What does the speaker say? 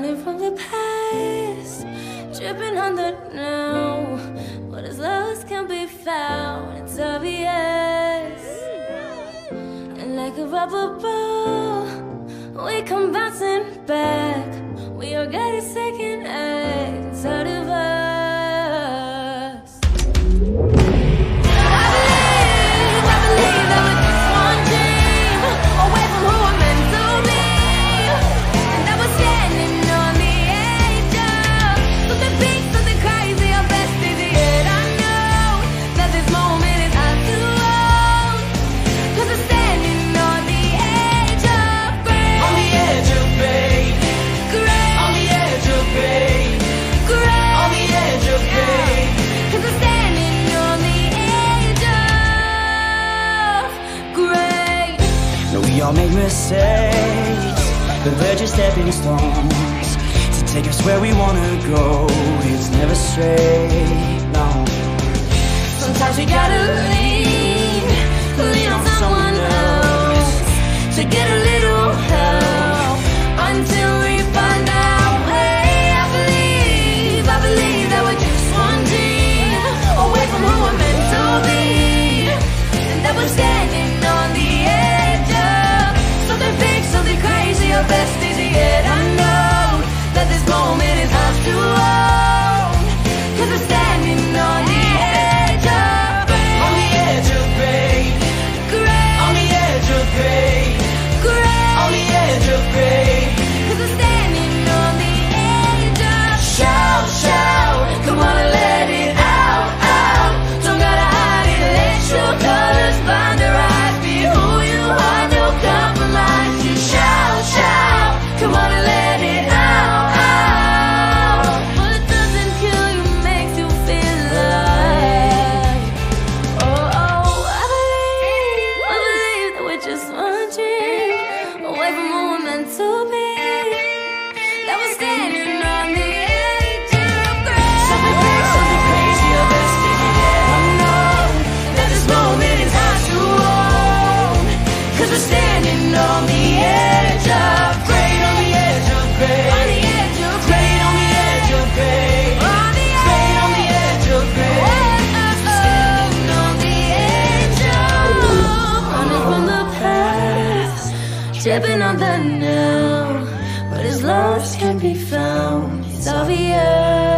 running from the past, dripping on the now. What is lost can be found, it's obvious. And like a rubber ball, we come bouncing back. We are getting second acts out of us. No, we all make mistakes, but they're just stepping stones to take us where we wanna go. It's never straight, no. Sometimes we gotta lean, lean on someone else to get a. Sipping on the now, but his lost can't be found. It's obvious.